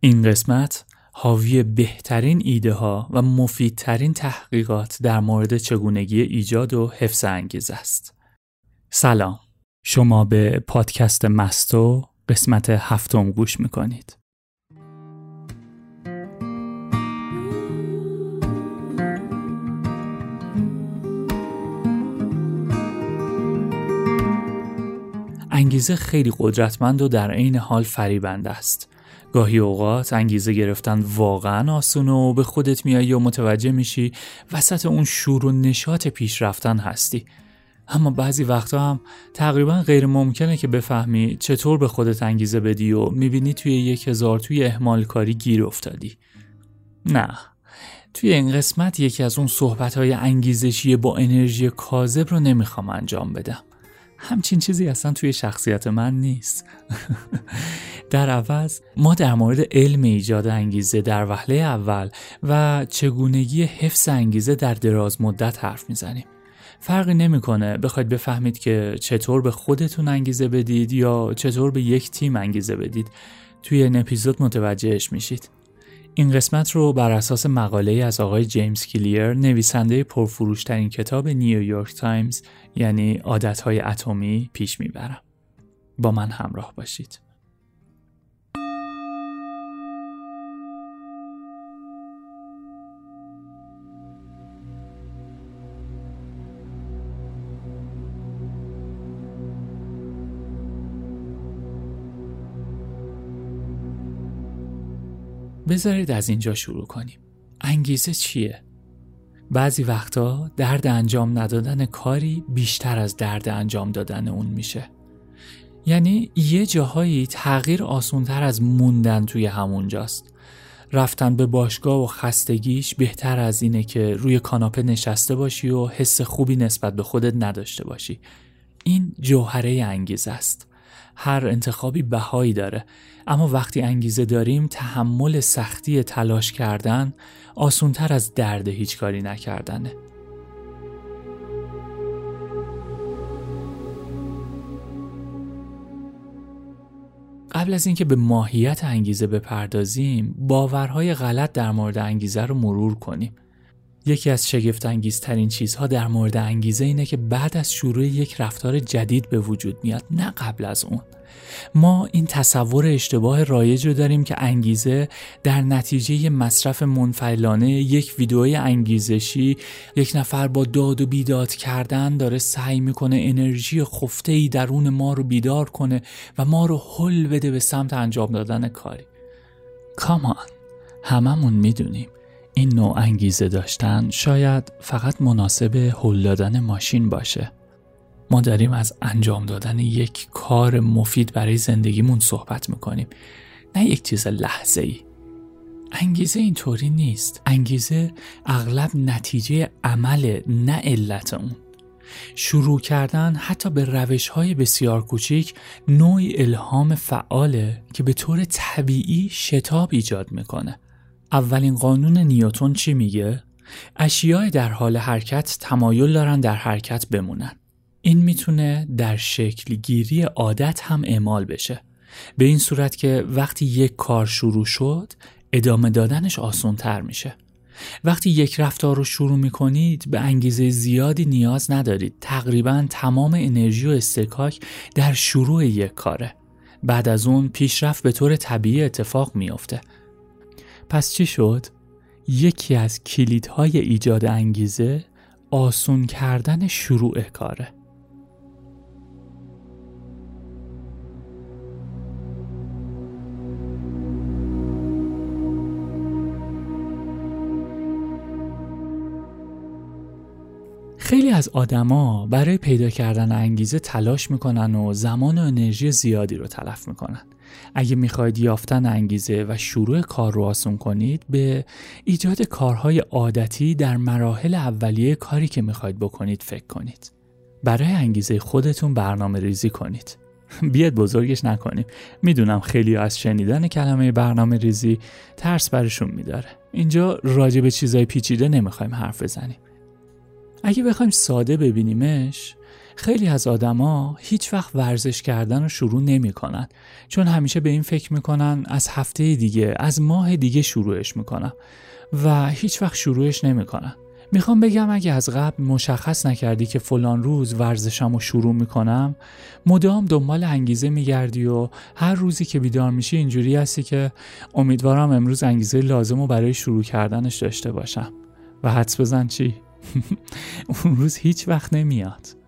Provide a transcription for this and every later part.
این قسمت حاوی بهترین ایده ها و مفیدترین تحقیقات در مورد چگونگی ایجاد و حفظ انگیزه است. سلام. شما به پادکست مستو قسمت هفتم گوش می‌کنید. انگیزه خیلی قدرتمند و در عین حال فریبنده است. گاهی اوقات انگیزه گرفتن واقعا آسونه و به خودت میایی و متوجه میشی وسط اون شور و نشاط پیش رفتن هستی. اما بعضی وقتا هم تقریبا غیر ممکنه که بفهمی چطور به خودت انگیزه بدی و می‌بینی توی یک هزار توی احمال کاری گیر افتادی. نه توی این قسمت یکی از اون صحبت های انگیزشی با انرژی کاذب رو نمی‌خوام انجام بدم. همچین چیزی اصلا توی شخصیت من نیست در عوض ما در مورد علم ایجاد انگیزه در وهله اول و چگونگی حفظ انگیزه در دراز مدت حرف می‌زنیم فرقی نمی‌کنه بخواید بفهمید که چطور به خودتون انگیزه بدید یا چطور به یک تیم انگیزه بدید توی این اپیزود متوجهش میشید این قسمت رو بر اساس مقاله‌ای از آقای جیمز کلیر نویسنده پرفروشترین کتاب نیویورک تایمز یعنی عادتهای اتمی پیش می‌برم. با من همراه باشید. بذارید از اینجا شروع کنیم. انگیزه چیه؟ بعضی وقتا درد انجام ندادن کاری بیشتر از درد انجام دادن اون میشه. یعنی یه جاهایی تغییر آسونتر از موندن توی همونجاست. رفتن به باشگاه و خستگیش بهتر از اینه که روی کاناپه نشسته باشی و حس خوبی نسبت به خودت نداشته باشی. این جوهره انگیزه است. هر انتخابی بهایی داره. اما وقتی انگیزه داریم تحمل سختی تلاش کردن آسونتر از درد هیچ کاری نکردنه. قبل از اینکه به ماهیت انگیزه بپردازیم باورهای غلط در مورد انگیزه رو مرور کنیم. یکی از شگفتانگیزترین چیزها در مورد انگیزه اینه که بعد از شروع یک رفتار جدید به وجود میاد نه قبل از اون. ما این تصور اشتباه رایج رو داریم که انگیزه در نتیجه مصرف منفعلانه یک ویدئوی انگیزشی یک نفر با داد و بیداد کردن داره سعی می‌کنه انرژی خفته ای درون ما رو بیدار کنه و ما رو حل بده به سمت انجام دادن کاری. کامان هممون می‌دونیم. این نوع انگیزه داشتن شاید فقط مناسب هل دادن ماشین باشه. ما داریم از انجام دادن یک کار مفید برای زندگیمون صحبت می‌کنیم. نه یک چیز لحظه ای انگیزه اینطوری نیست. انگیزه اغلب نتیجه عمل نه علت اون. شروع کردن حتی به روش های بسیار کوچیک نوعی الهام فعاله که به طور طبیعی شتاب ایجاد می‌کنه. اولین قانون نیوتون چی میگه؟ اشیاء در حال حرکت تمایل دارن در حرکت بمونن. این می‌تونه در شکل گیری عادت هم اعمال بشه. به این صورت که وقتی یک کار شروع شد ادامه دادنش آسان تر میشه. وقتی یک رفتار رو شروع می‌کنید به انگیزه زیادی نیاز ندارید. تقریبا تمام انرژی و استکاک در شروع یک کاره. بعد از اون پیشرفت به طور طبیعی اتفاق میافته. پس چی شد؟ یکی از کلیدهای ایجاد انگیزه آسون کردن شروع کاره خیلی از آدما برای پیدا کردن انگیزه تلاش می‌کنن و زمان و انرژی زیادی رو تلف می‌کنن. اگه می‌خواید یافتن انگیزه و شروع کار رو آسون کنید به ایجاد کارهای عادتی در مراحل اولیه کاری که می‌خواید بکنید فکر کنید. برای انگیزه خودتون برنامه ریزی کنید. بیاد بزرگش نکنیم. می‌دونم خیلی از شنیدن کلمه برنامه ریزی ترس برشون میداره. اینجا راجع به چیزای پیچیده نمی‌خوایم حرف بزنیم. اگه بخوایم ساده ببینیمش خیلی از آدما هیچ وقت ورزش کردن رو شروع نمی‌کنن چون همیشه به این فکر می‌کنن از هفته دیگه از ماه دیگه شروعش می‌کنن و هیچ وقت شروعش نمی‌کنن. می‌خوام بگم اگه از قبل مشخص نکردی که فلان روز ورزشم رو شروع می‌کنم مدام دنبال انگیزه میگردی و هر روزی که بیدار میشی اینجوری هستی که امیدوارم امروز انگیزه لازم رو برای شروع کردنش داشته باشم. و حدس بزن چی؟ اون روز هیچ وقت نمیاد.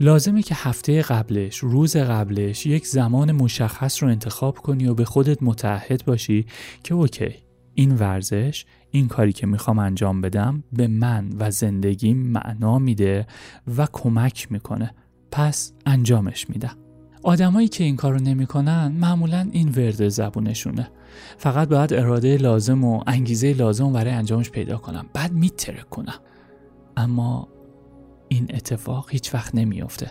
لازمه که هفته قبلش روز قبلش یک زمان مشخص رو انتخاب کنی و به خودت متعهد باشی که اوکی این ورزش این کاری که می‌خوام انجام بدم به من و زندگیم معنا میده و کمک می‌کنه. پس انجامش میدم. آدمایی که این کارو نمی‌کنن معمولا این ورد زبونشونه. فقط باید اراده لازم و انگیزه لازم برای انجامش پیدا کنم. بعد میترک کنم اما این اتفاق هیچ وقت نمیافته.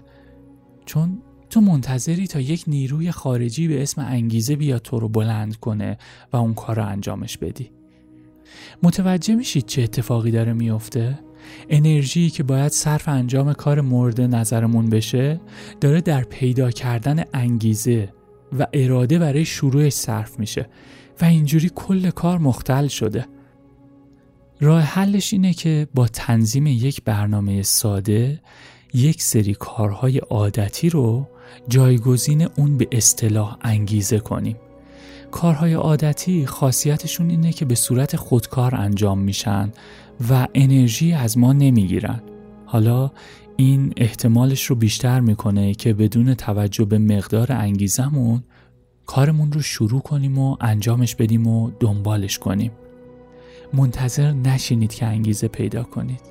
چون تو منتظری تا یک نیروی خارجی به اسم انگیزه بیا تو رو بلند کنه و اون کار رو انجامش بدی. متوجه میشید چه اتفاقی داره میافته؟ انرژی که باید صرف انجام کار مورد نظرمون بشه داره در پیدا کردن انگیزه و اراده برای شروعش صرف میشه و اینجوری کل کار مختل شده. راه حلش اینه که با تنظیم یک برنامه ساده یک سری کارهای عادتی رو جایگزین اون به اصطلاح انگیزه کنیم. کارهای عادتی خاصیتشون اینه که به صورت خودکار انجام میشن و انرژی از ما نمی‌گیرن. حالا این احتمالش رو بیشتر می‌کنه که بدون توجه به مقدار انگیزمون کارمون رو شروع کنیم و انجامش بدیم و دنبالش کنیم. منتظر نشینید که انگیزه پیدا کنید.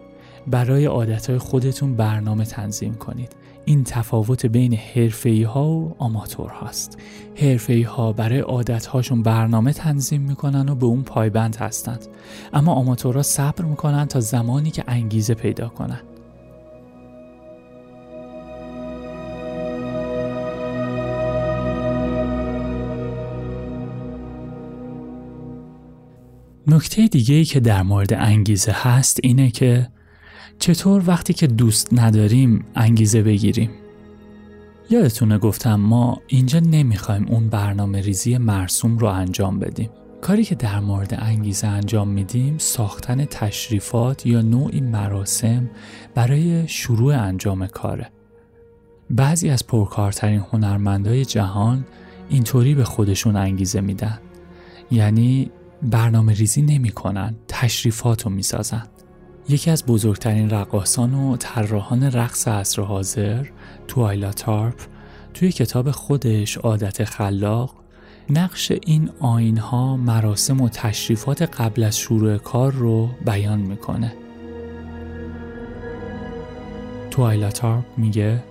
برای عادتهای خودتون برنامه تنظیم کنید. این تفاوت بین حرفه‌ای ها و آماتور هاست. حرفه‌ای ها برای عادت برنامه تنظیم می‌کنن و به اون پایبند هستند. اما آماتورها صبر می‌کنن تا زمانی که انگیزه پیدا کنن. نکته دیگه ای که در مورد انگیزه هست اینه که چطور وقتی که دوست نداریم انگیزه بگیریم. یادتونه گفتم ما اینجا نمی‌خوایم اون برنامه ریزی مرسوم رو انجام بدیم. کاری که در مورد انگیزه انجام میدیم ساختن تشریفات یا نوعی مراسم برای شروع انجام کاره. بعضی از پرکارترین هنرمندای جهان اینطوری به خودشون انگیزه میدن. یعنی برنامه ریزی نمی‌کنن تشریفات رو می‌سازن یکی از بزرگترین رقاسان و طراحان رقص عصر حاضر توایلا تارپ توی کتاب خودش عادت خلاق نقش این آینها مراسم و تشریفات قبل از شروع کار رو بیان می‌کنه. توایلا تارپ میگه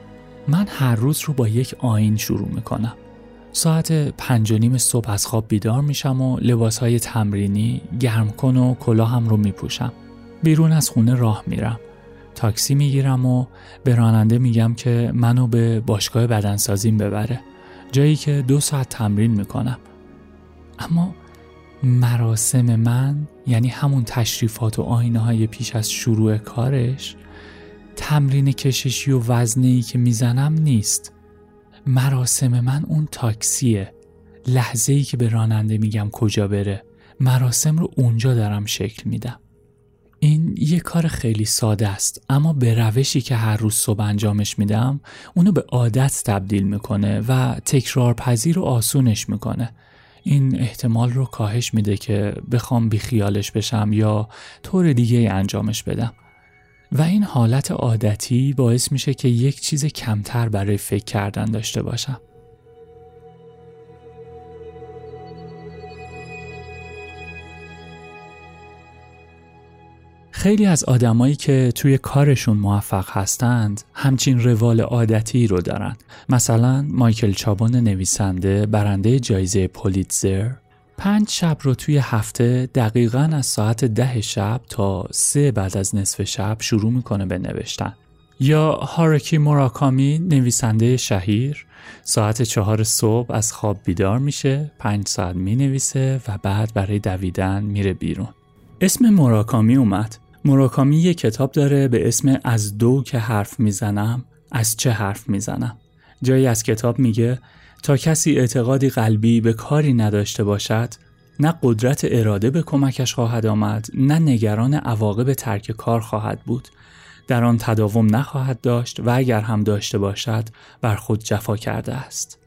من هر روز رو با یک آین شروع می‌کنم. ساعت پنج و نیم صبح از خواب بیدار میشم و لباس های تمرینی گرم کن و کلاهم رو میپوشم. بیرون از خونه راه میرم. تاکسی می‌گیرم و به راننده میگم که منو به باشگاه بدنسازیم ببره. جایی که دو ساعت تمرین می‌کنم. اما مراسم من یعنی همون تشریفات و آینه های پیش از شروع کارش تمرین کششی و وزنه ای که می‌زنم نیست. مراسم من اون تاکسیه. لحظه ای که به راننده میگم کجا بره مراسم رو اونجا دارم شکل میدم. این یه کار خیلی ساده است اما به روشی که هر روز صبح انجامش میدم اونو به عادت تبدیل می‌کنه و تکرار پذیر و آسونش می‌کنه. این احتمال رو کاهش میده که بخوام بیخیالش بشم یا طور دیگه انجامش بدم. و این حالت عادتی باعث میشه که یک چیز کمتر برای فکر کردن داشته باشم. خیلی از آدمایی که توی کارشون موفق هستند همچین روال عادتی رو دارن. مثلا مایکل چابون نویسنده برنده جایزه پولیتزر پنج شب رو توی هفته دقیقا از ساعت ده شب تا سه بعد از نصف شب شروع می‌کنه به نوشتن. یا هارکی موراکامی نویسنده شهیر ساعت چهار صبح از خواب بیدار میشه پنج ساعت می نویسه و بعد برای دویدن میره بیرون. اسم موراکامی اومد. موراکامی یه کتاب داره به اسم از دو که حرف می‌زنم از چه حرف می‌زنم جایی از کتاب میگه تا کسی اعتقادی قلبی به کاری نداشته باشد نه قدرت اراده به کمکش خواهد آمد نه نگران عواقب ترک کار خواهد بود. در آن تداوم نخواهد داشت و اگر هم داشته باشد بر خود جفا کرده است.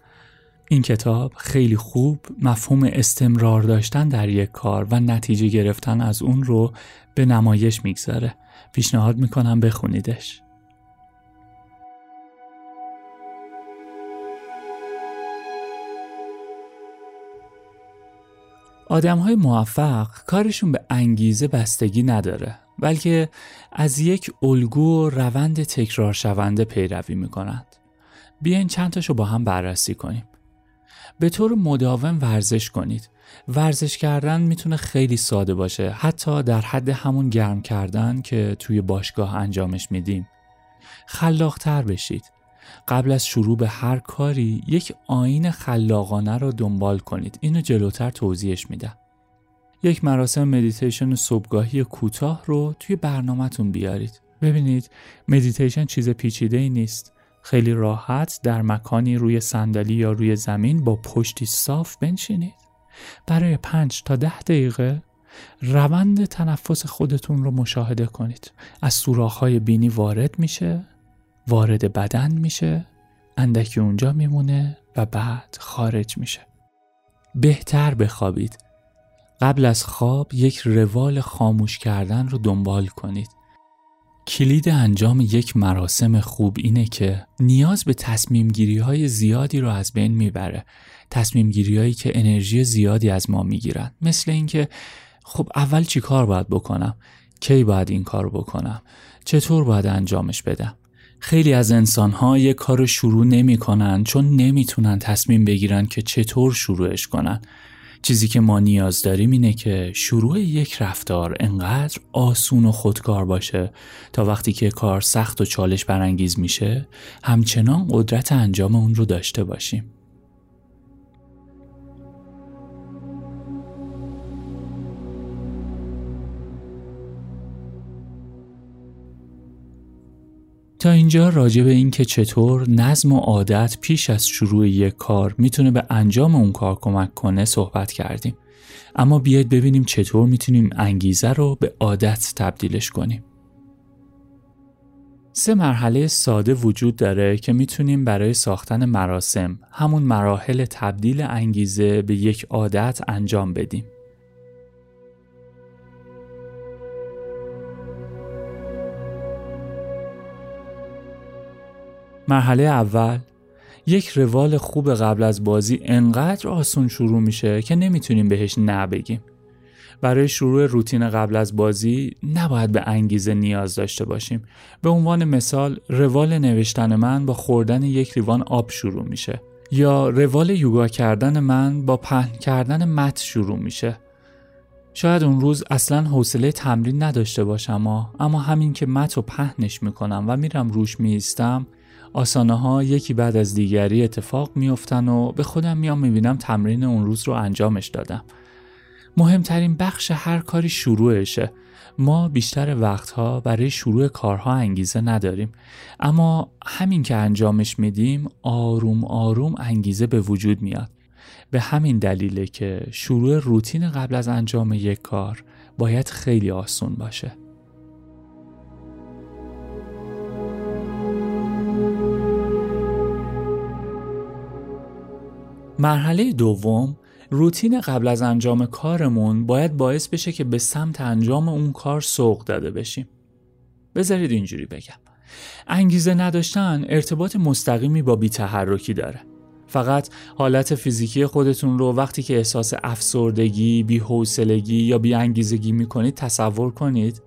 این کتاب خیلی خوب مفهوم استمرار داشتن در یک کار و نتیجه گرفتن از اون رو به نمایش می‌گذاره. پیشنهاد می‌کنم بخونیدش. آدم های موفق کارشون به انگیزه بستگی نداره بلکه از یک الگو و روند تکرار شونده پیروی می‌کنند. بیاین چند تاشو با هم بررسی کنیم. به طور مداوم ورزش کنید. ورزش کردن می‌تونه خیلی ساده باشه حتی در حد همون گرم کردن که توی باشگاه انجامش میدیم. خلاقتر بشید. قبل از شروع به هر کاری یک آین خلاقانه رو دنبال کنید. اینو جلوتر توضیحش میدم. یک مراسم مدیتیشن صبحگاهی کوتاه رو توی برنامهتون بیارید. ببینید مدیتیشن چیز پیچیده ای نیست. خیلی راحت در مکانی روی صندلی یا روی زمین با پشتی صاف بنشینید. برای پنج تا ده دقیقه روند تنفس خودتون رو مشاهده کنید. از سوراخ‌های بینی وارد میشه، وارد بدن میشه، اندکی اونجا میمونه و بعد خارج میشه. بهتر بخوابید قبل از خواب یک روال خاموش کردن رو دنبال کنید. کلید انجام یک مراسم خوب اینه که نیاز به تصمیم گیری های زیادی رو از بین می‌بره. تصمیم گیری هایی که انرژی زیادی از ما می‌گیرن. مثل اینکه خب اول چی کار باید بکنم؟ کی باید این کار بکنم؟ چطور باید انجامش بدم؟ خیلی از انسان ها یک کار رو شروع نمی کنن چون نمی‌تونن تصمیم بگیرن که چطور شروعش کنن. چیزی که ما نیاز داریم اینه که شروع یک رفتار انقدر آسون و خودکار باشه تا وقتی که کار سخت و چالش برانگیز میشه همچنان قدرت انجام اون رو داشته باشیم. تا اینجا راجع به این که چطور نظم و عادت پیش از شروع یک کار می‌تونه به انجام اون کار کمک کنه صحبت کردیم. اما بیاید ببینیم چطور می‌تونیم انگیزه رو به عادت تبدیلش کنیم. سه مرحله ساده وجود داره که می‌تونیم برای ساختن مراسم همون مراحل تبدیل انگیزه به یک عادت انجام بدیم. مرحله اول یک روال خوب قبل از بازی انقدر آسون شروع میشه که نمی‌تونیم بهش نه بگیم. برای شروع روتین قبل از بازی نباید به انگیزه نیاز داشته باشیم. به عنوان مثال روال نوشتن من با خوردن یک لیوان آب شروع میشه. یا روال یوگا کردن من با پهن کردن مت شروع میشه. شاید اون روز اصلا حوصله تمرین نداشته باشم اما همین که مت رو پهنش می‌کنم و میرم روش میستم آسانه ها یکی بعد از دیگری اتفاق میافتن و به خودم میام می‌بینم تمرین اون روز رو انجامش دادم. مهمترین بخش هر کاری شروعشه. ما بیشتر وقتها برای شروع کارها انگیزه نداریم اما همین که انجامش میدیم آروم آروم انگیزه به وجود میاد به همین دلیله که شروع روتین قبل از انجام یک کار باید خیلی آسون باشه مرحله دوم روتین قبل از انجام کارمون باید باعث بشه که به سمت انجام اون کار سوق داده بشیم. بذارید اینجوری بگم. انگیزه نداشتن ارتباط مستقیمی با بیتحرکی داره. فقط حالت فیزیکی خودتون رو وقتی که احساس افسردگی، بی‌حوصلگی یا بیانگیزگی می‌کنید تصور کنید.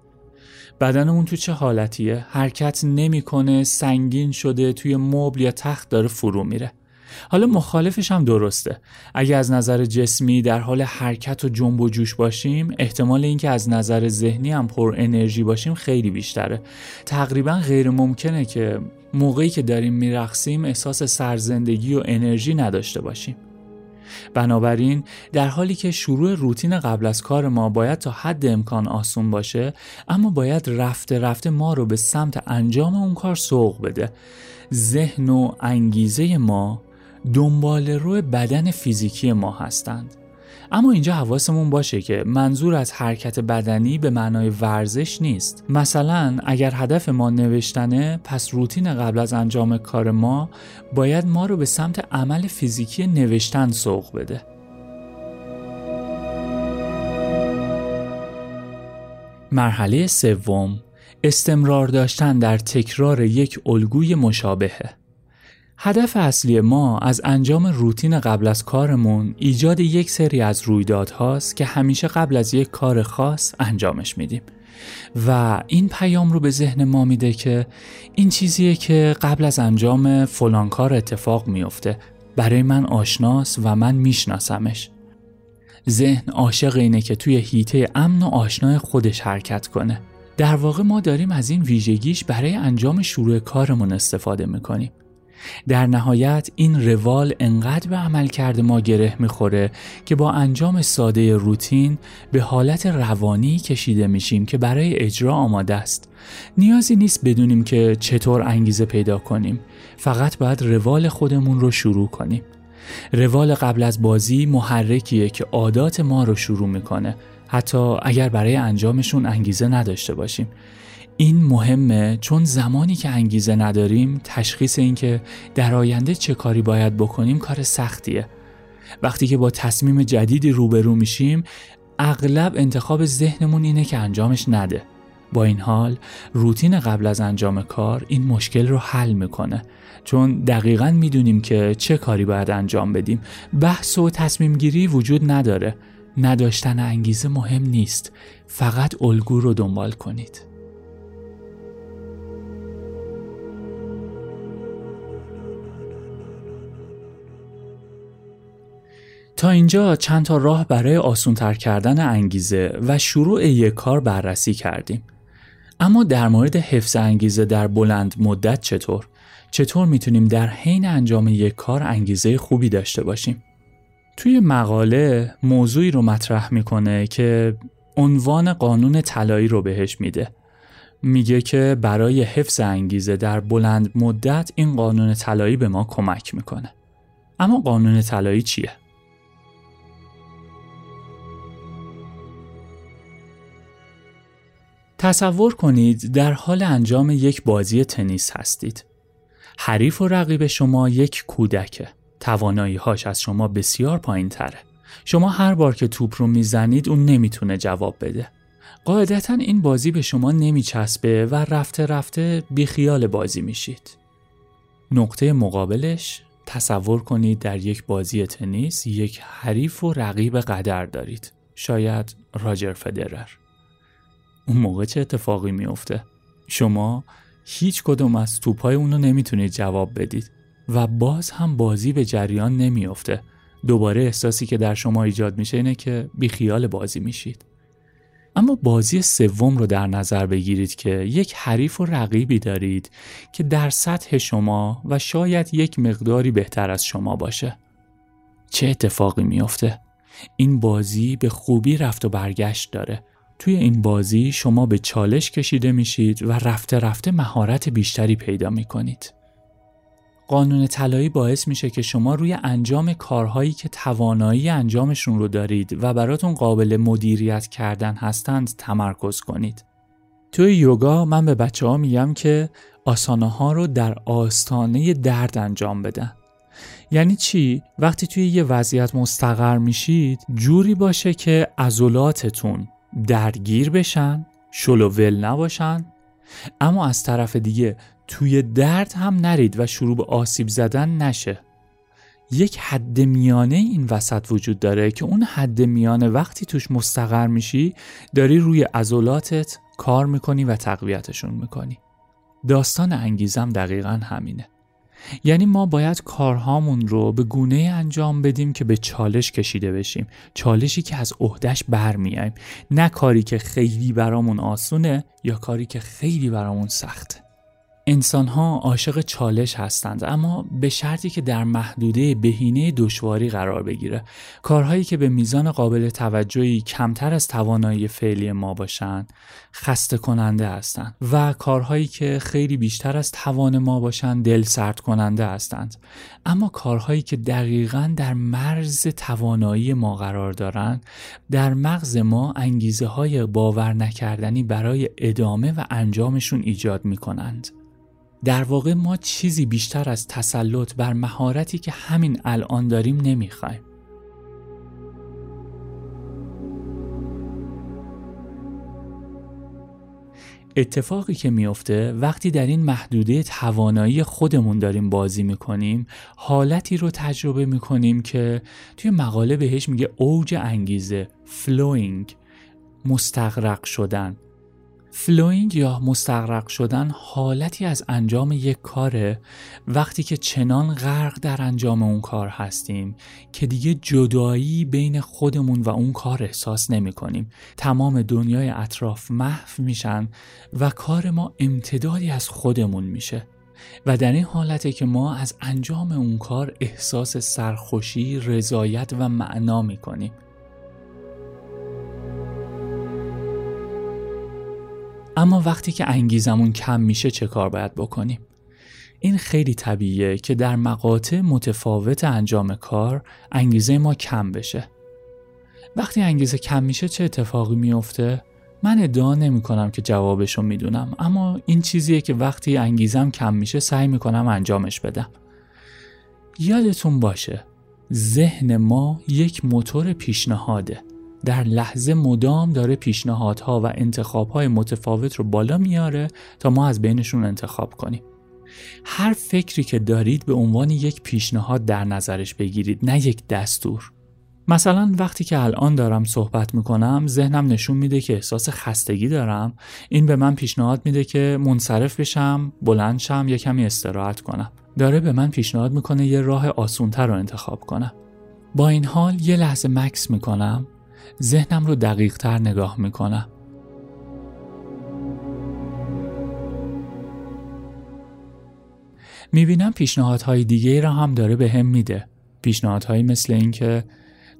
بدنمون تو چه حالتیه؟ حرکت نمی‌کنه، سنگین شده، توی مبل یا تخت داره فرو میره. حالا مخالفش هم درسته. اگه از نظر جسمی در حال حرکت و جنب و جوش باشیم احتمال اینکه از نظر ذهنی هم پر انرژی باشیم خیلی بیشتره. تقریبا غیر ممکنه که موقعی که داریم میرقصیم احساس سرزندگی و انرژی نداشته باشیم. بنابراین در حالی که شروع روتین قبل از کار ما باید تا حد امکان آسون باشه اما باید رفته رفته ما رو به سمت انجام اون کار سوق بده. ذهن و انگیزه ما دنبال روی بدن فیزیکی ما هستند. اما اینجا حواسمون باشه که منظور از حرکت بدنی به معنای ورزش نیست. مثلا اگر هدف ما نوشتنه پس روتین قبل از انجام کار ما باید ما رو به سمت عمل فیزیکی نوشتن سوق بده. مرحله سوم استمرار داشتن در تکرار یک الگوی مشابهه. هدف اصلی ما از انجام روتین قبل از کارمون ایجاد یک سری از رویدادهاست که همیشه قبل از یک کار خاص انجامش میدیم. و این پیام رو به ذهن ما میده که این چیزیه که قبل از انجام فلان کار اتفاق میفته. برای من آشناس و من میشناسمش. ذهن عاشق اینه که توی هیته امن و آشنای خودش حرکت کنه. در واقع ما داریم از این ویژگیش برای انجام شروع کارمون استفاده می‌کنیم. در نهایت این روال انقدر به عمل کرده ما گره می‌خوره که با انجام ساده روتین به حالت روانی کشیده میشیم که برای اجرا آماده است. نیازی نیست بدونیم که چطور انگیزه پیدا کنیم. فقط باید روال خودمون رو شروع کنیم. روال قبل از بازی محرکیه که عادات ما رو شروع می‌کنه. حتی اگر برای انجامشون انگیزه نداشته باشیم. این مهمه چون زمانی که انگیزه نداریم تشخیص این که در آینده چه کاری باید بکنیم کار سختیه. وقتی که با تصمیم جدیدی روبرو میشیم اغلب انتخاب ذهنمون اینه که انجامش نده. با این حال روتین قبل از انجام کار این مشکل رو حل می‌کنه. چون دقیقا می‌دونیم که چه کاری باید انجام بدیم. بحث و تصمیم گیری وجود نداره. نداشتن انگیزه مهم نیست. فقط الگو رو دنبال کنید. تا اینجا چند تا راه برای آسونتر کردن انگیزه و شروع یک کار بررسی کردیم. اما در مورد حفظ انگیزه در بلند مدت چطور؟ چطور می‌تونیم در حین انجام یک کار انگیزه خوبی داشته باشیم؟ توی مقاله موضوعی رو مطرح می‌کنه که عنوان قانون طلایی رو بهش میده. میگه که برای حفظ انگیزه در بلند مدت این قانون طلایی به ما کمک می‌کنه. اما قانون طلایی چیه؟ تصور کنید در حال انجام یک بازی تنیس هستید. حریف و رقیب شما یک کودکه. توانایی هاش از شما بسیار پایین تره. شما هر بار که توپ رو می‌زنید اون نمی‌تونه جواب بده. قاعدتا این بازی به شما نمیچسبه و رفته رفته بیخیال بازی میشید. نقطه مقابلش تصور کنید در یک بازی تنیس یک حریف و رقیب قدر دارید. شاید راجر فدرر. اون موقع چه اتفاقی میفته شما هیچ کدوم از توپای اون رو نمی‌تونید جواب بدید و باز هم بازی به جریان نمیافته. دوباره احساسی که در شما ایجاد میشه اینه که بیخیال بازی میشید. اما بازی سوم رو در نظر بگیرید که یک حریف و رقیبی دارید که در سطح شما و شاید یک مقداری بهتر از شما باشه. چه اتفاقی میافته؟ این بازی به خوبی رفت و برگشت داره. توی این بازی شما به چالش کشیده میشید و رفته رفته مهارت بیشتری پیدا می‌کنید. قانون طلایی باعث میشه که شما روی انجام کارهایی که توانایی انجامشون رو دارید و براتون قابل مدیریت کردن هستند تمرکز کنید. توی یوگا من به بچه ها میگم که آسانه ها رو در آستانه درد انجام بدن. یعنی چی؟ وقتی توی یه وضعیت مستقر میشید جوری باشه که عضلاتتون درگیر بشن شلوول نباشن. اما از طرف دیگه توی درد هم نرید و شروع به آسیب زدن نشه. یک حد میانه این وسط وجود داره که اون حد میانه وقتی توش مستقر میشی داری روی عضلاتت کار می‌کنی و تقویتشون می‌کنی. داستان انگیزم دقیقا همینه. یعنی ما باید کارهامون رو به گونه انجام بدیم که به چالش کشیده بشیم. چالشی که از عهدهش برمیایم نه کاری که خیلی برامون آسونه یا کاری که خیلی برامون سخته. انسان ها عاشق چالش هستند اما به شرطی که در محدوده بهینه دشواری قرار بگیره کارهایی که به میزان قابل توجهی کمتر از توانایی فعلی ما باشند خسته کننده هستند و کارهایی که خیلی بیشتر از توان ما باشند دل سرد کننده هستند اما کارهایی که دقیقا در مرز توانایی ما قرار دارند در مغز ما انگیزه های باور نکردنی برای ادامه و انجامشون ایجاد می کنند. در واقع ما چیزی بیشتر از تسلط بر مهارتی که همین الان داریم نمی‌خوایم. اتفاقی که میفته وقتی در این محدوده توانایی خودمون داریم بازی می‌کنیم حالتی رو تجربه می‌کنیم که توی مقاله بهش میگه اوج انگیزه flowing مستغرق شدن flowing یا مستغرق شدن حالتی از انجام یک کاره وقتی که چنان غرق در انجام اون کار هستیم که دیگه جدایی بین خودمون و اون کار احساس نمی کنیم. تمام دنیای اطراف محو میشن و کار ما امتدادی از خودمون میشه. و در این حالته که ما از انجام اون کار احساس سرخوشی، رضایت و معنا می اما وقتی که انگیزمون کم میشه چه کار باید بکنیم؟ این خیلی طبیعیه که در مقاطع متفاوت انجام کار انگیزه ما کم بشه. وقتی انگیزه کم میشه چه اتفاقی میفته؟ من ادعا نمی کنم که جوابشو می‌دونم اما این چیزیه که وقتی انگیزم کم میشه سعی می‌کنم انجامش بدم. یادتون باشه ذهن ما یک موتور پیشنهاده در لحظه مدام داره پیشنهادها و انتخابهای متفاوت رو بالا میاره تا ما از بینشون انتخاب کنیم. هر فکری که دارید به عنوان یک پیشنهاد در نظرش بگیرید نه یک دستور. مثلا وقتی که الان دارم صحبت می‌کنم ذهنم نشون میده که احساس خستگی دارم. این به من پیشنهاد میده که منصرف بشم بلند شم یه کمی استراحت کنم. داره به من پیشنهاد می‌کنه یه راه آسونتر رو انتخاب کنم. با این حال یه لحظه مکس می‌کنم. ذهنم رو دقیق تر نگاه می‌کنم می‌بینم پیشنهادهای دیگه را هم داره به هم میده. پیشنهادهایی مثل اینکه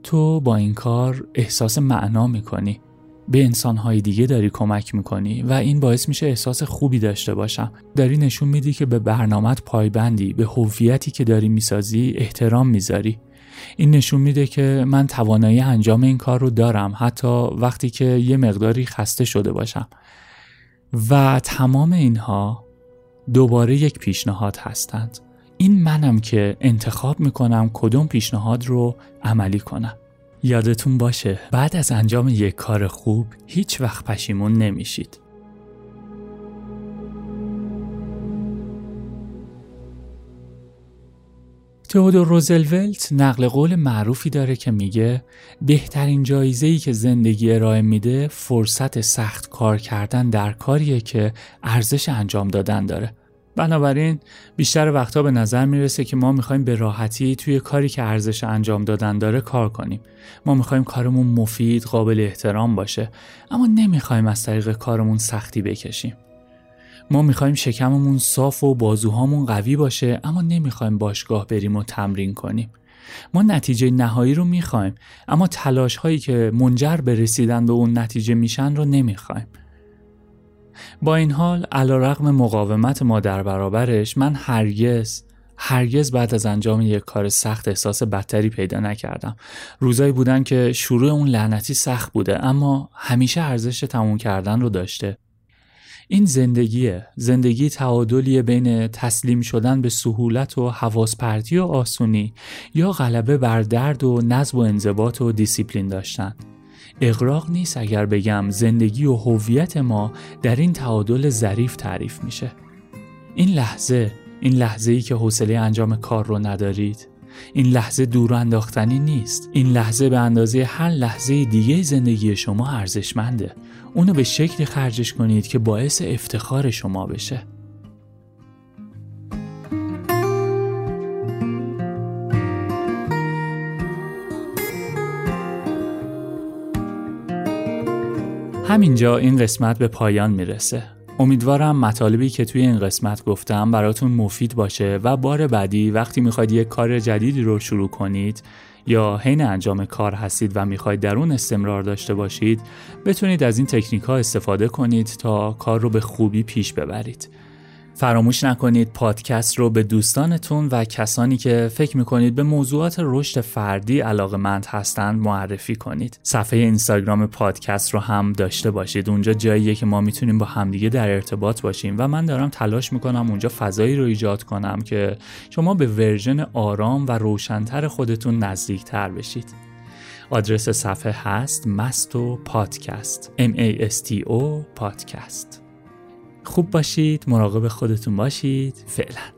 تو با این کار احساس معنا می‌کنی. به انسانهای دیگه داری کمک می‌کنی و این باعث میشه احساس خوبی داشته باشم. داری نشون میدی که به برنامت پایبندی به هویتی که داری می‌سازی احترام می‌ذاری. این نشون میده که من توانایی انجام این کار رو دارم حتی وقتی که یه مقداری خسته شده باشم. و تمام اینها دوباره یک پیشنهاد هستند. این منم که انتخاب می‌کنم کدوم پیشنهاد رو عملی کنم. یادتون باشه بعد از انجام یک کار خوب هیچ وقت پشیمون نمیشید. تئودور روزلولت نقل قول معروفی داره که میگه بهترین جایزه‌ای که زندگی ارائه میده فرصت سخت کار کردن در کاریه که ارزش انجام دادن داره. بنابراین بیشتر وقتا به نظر می‌رسه که ما می‌خوایم به راحتی توی کاری که ارزش انجام دادن داره کار کنیم. ما می‌خوایم کارمون مفید، قابل احترام باشه، اما نمی‌خوایم از طریق کارمون سختی بکشیم. ما می‌خوایم شکممون صاف و بازوهامون قوی باشه اما نمی‌خوایم باشگاه بریم و تمرین کنیم. ما نتیجه نهایی رو می‌خوایم اما تلاش هایی که منجر به رسیدن به اون نتیجه میشن رو نمی‌خوایم. با این حال علی‌رغم مقاومت ما در برابرش من هرگز هرگز بعد از انجام یک کار سخت احساس بدتری پیدا نکردم. روزایی بودن که شروع اون لعنتی سخت بوده اما همیشه ارزش تموم کردن رو داشته. این زندگیه. زندگی تعادلیه بین تسلیم شدن به سهولت و حواس پرتی و آسونی یا غلبه بر درد و نظم و انضباط و دیسیپلین داشتن. اقراق نیست اگر بگم زندگی و هویت ما در این تعادل ظریف تعریف میشه. این لحظه این لحظه ای که حوصله انجام کار رو ندارید. این لحظه دور انداختنی نیست. این لحظه به اندازه هر لحظه دیگه زندگی شما ارزشمنده. اونو به شکلی خرجش کنید که باعث افتخار شما بشه. همینجا این قسمت به پایان می‌رسه. امیدوارم مطالبی که توی این قسمت گفتم براتون مفید باشه و بار بعدی وقتی می‌خواید یک کار جدیدی رو شروع کنید یا حین انجام کار هستید و می‌خواید در اون استمرار داشته باشید بتونید از این تکنیک ها استفاده کنید تا کار رو به خوبی پیش ببرید. فراموش نکنید پادکست رو به دوستانتون و کسانی که فکر می‌کنید به موضوعات رشد فردی علاقه مند هستند معرفی کنید. صفحه اینستاگرام پادکست رو هم داشته باشید. اونجا جاییه که ما می‌تونیم با همدیگه در ارتباط باشیم و من دارم تلاش می‌کنم اونجا فضایی رو ایجاد کنم که شما به ورژن آرام و روشنتر خودتون نزدیکتر بشید. آدرس صفحه هست مستو پادکست M A S T O پادکست خوب باشید مراقب خودتون باشید. فعلا.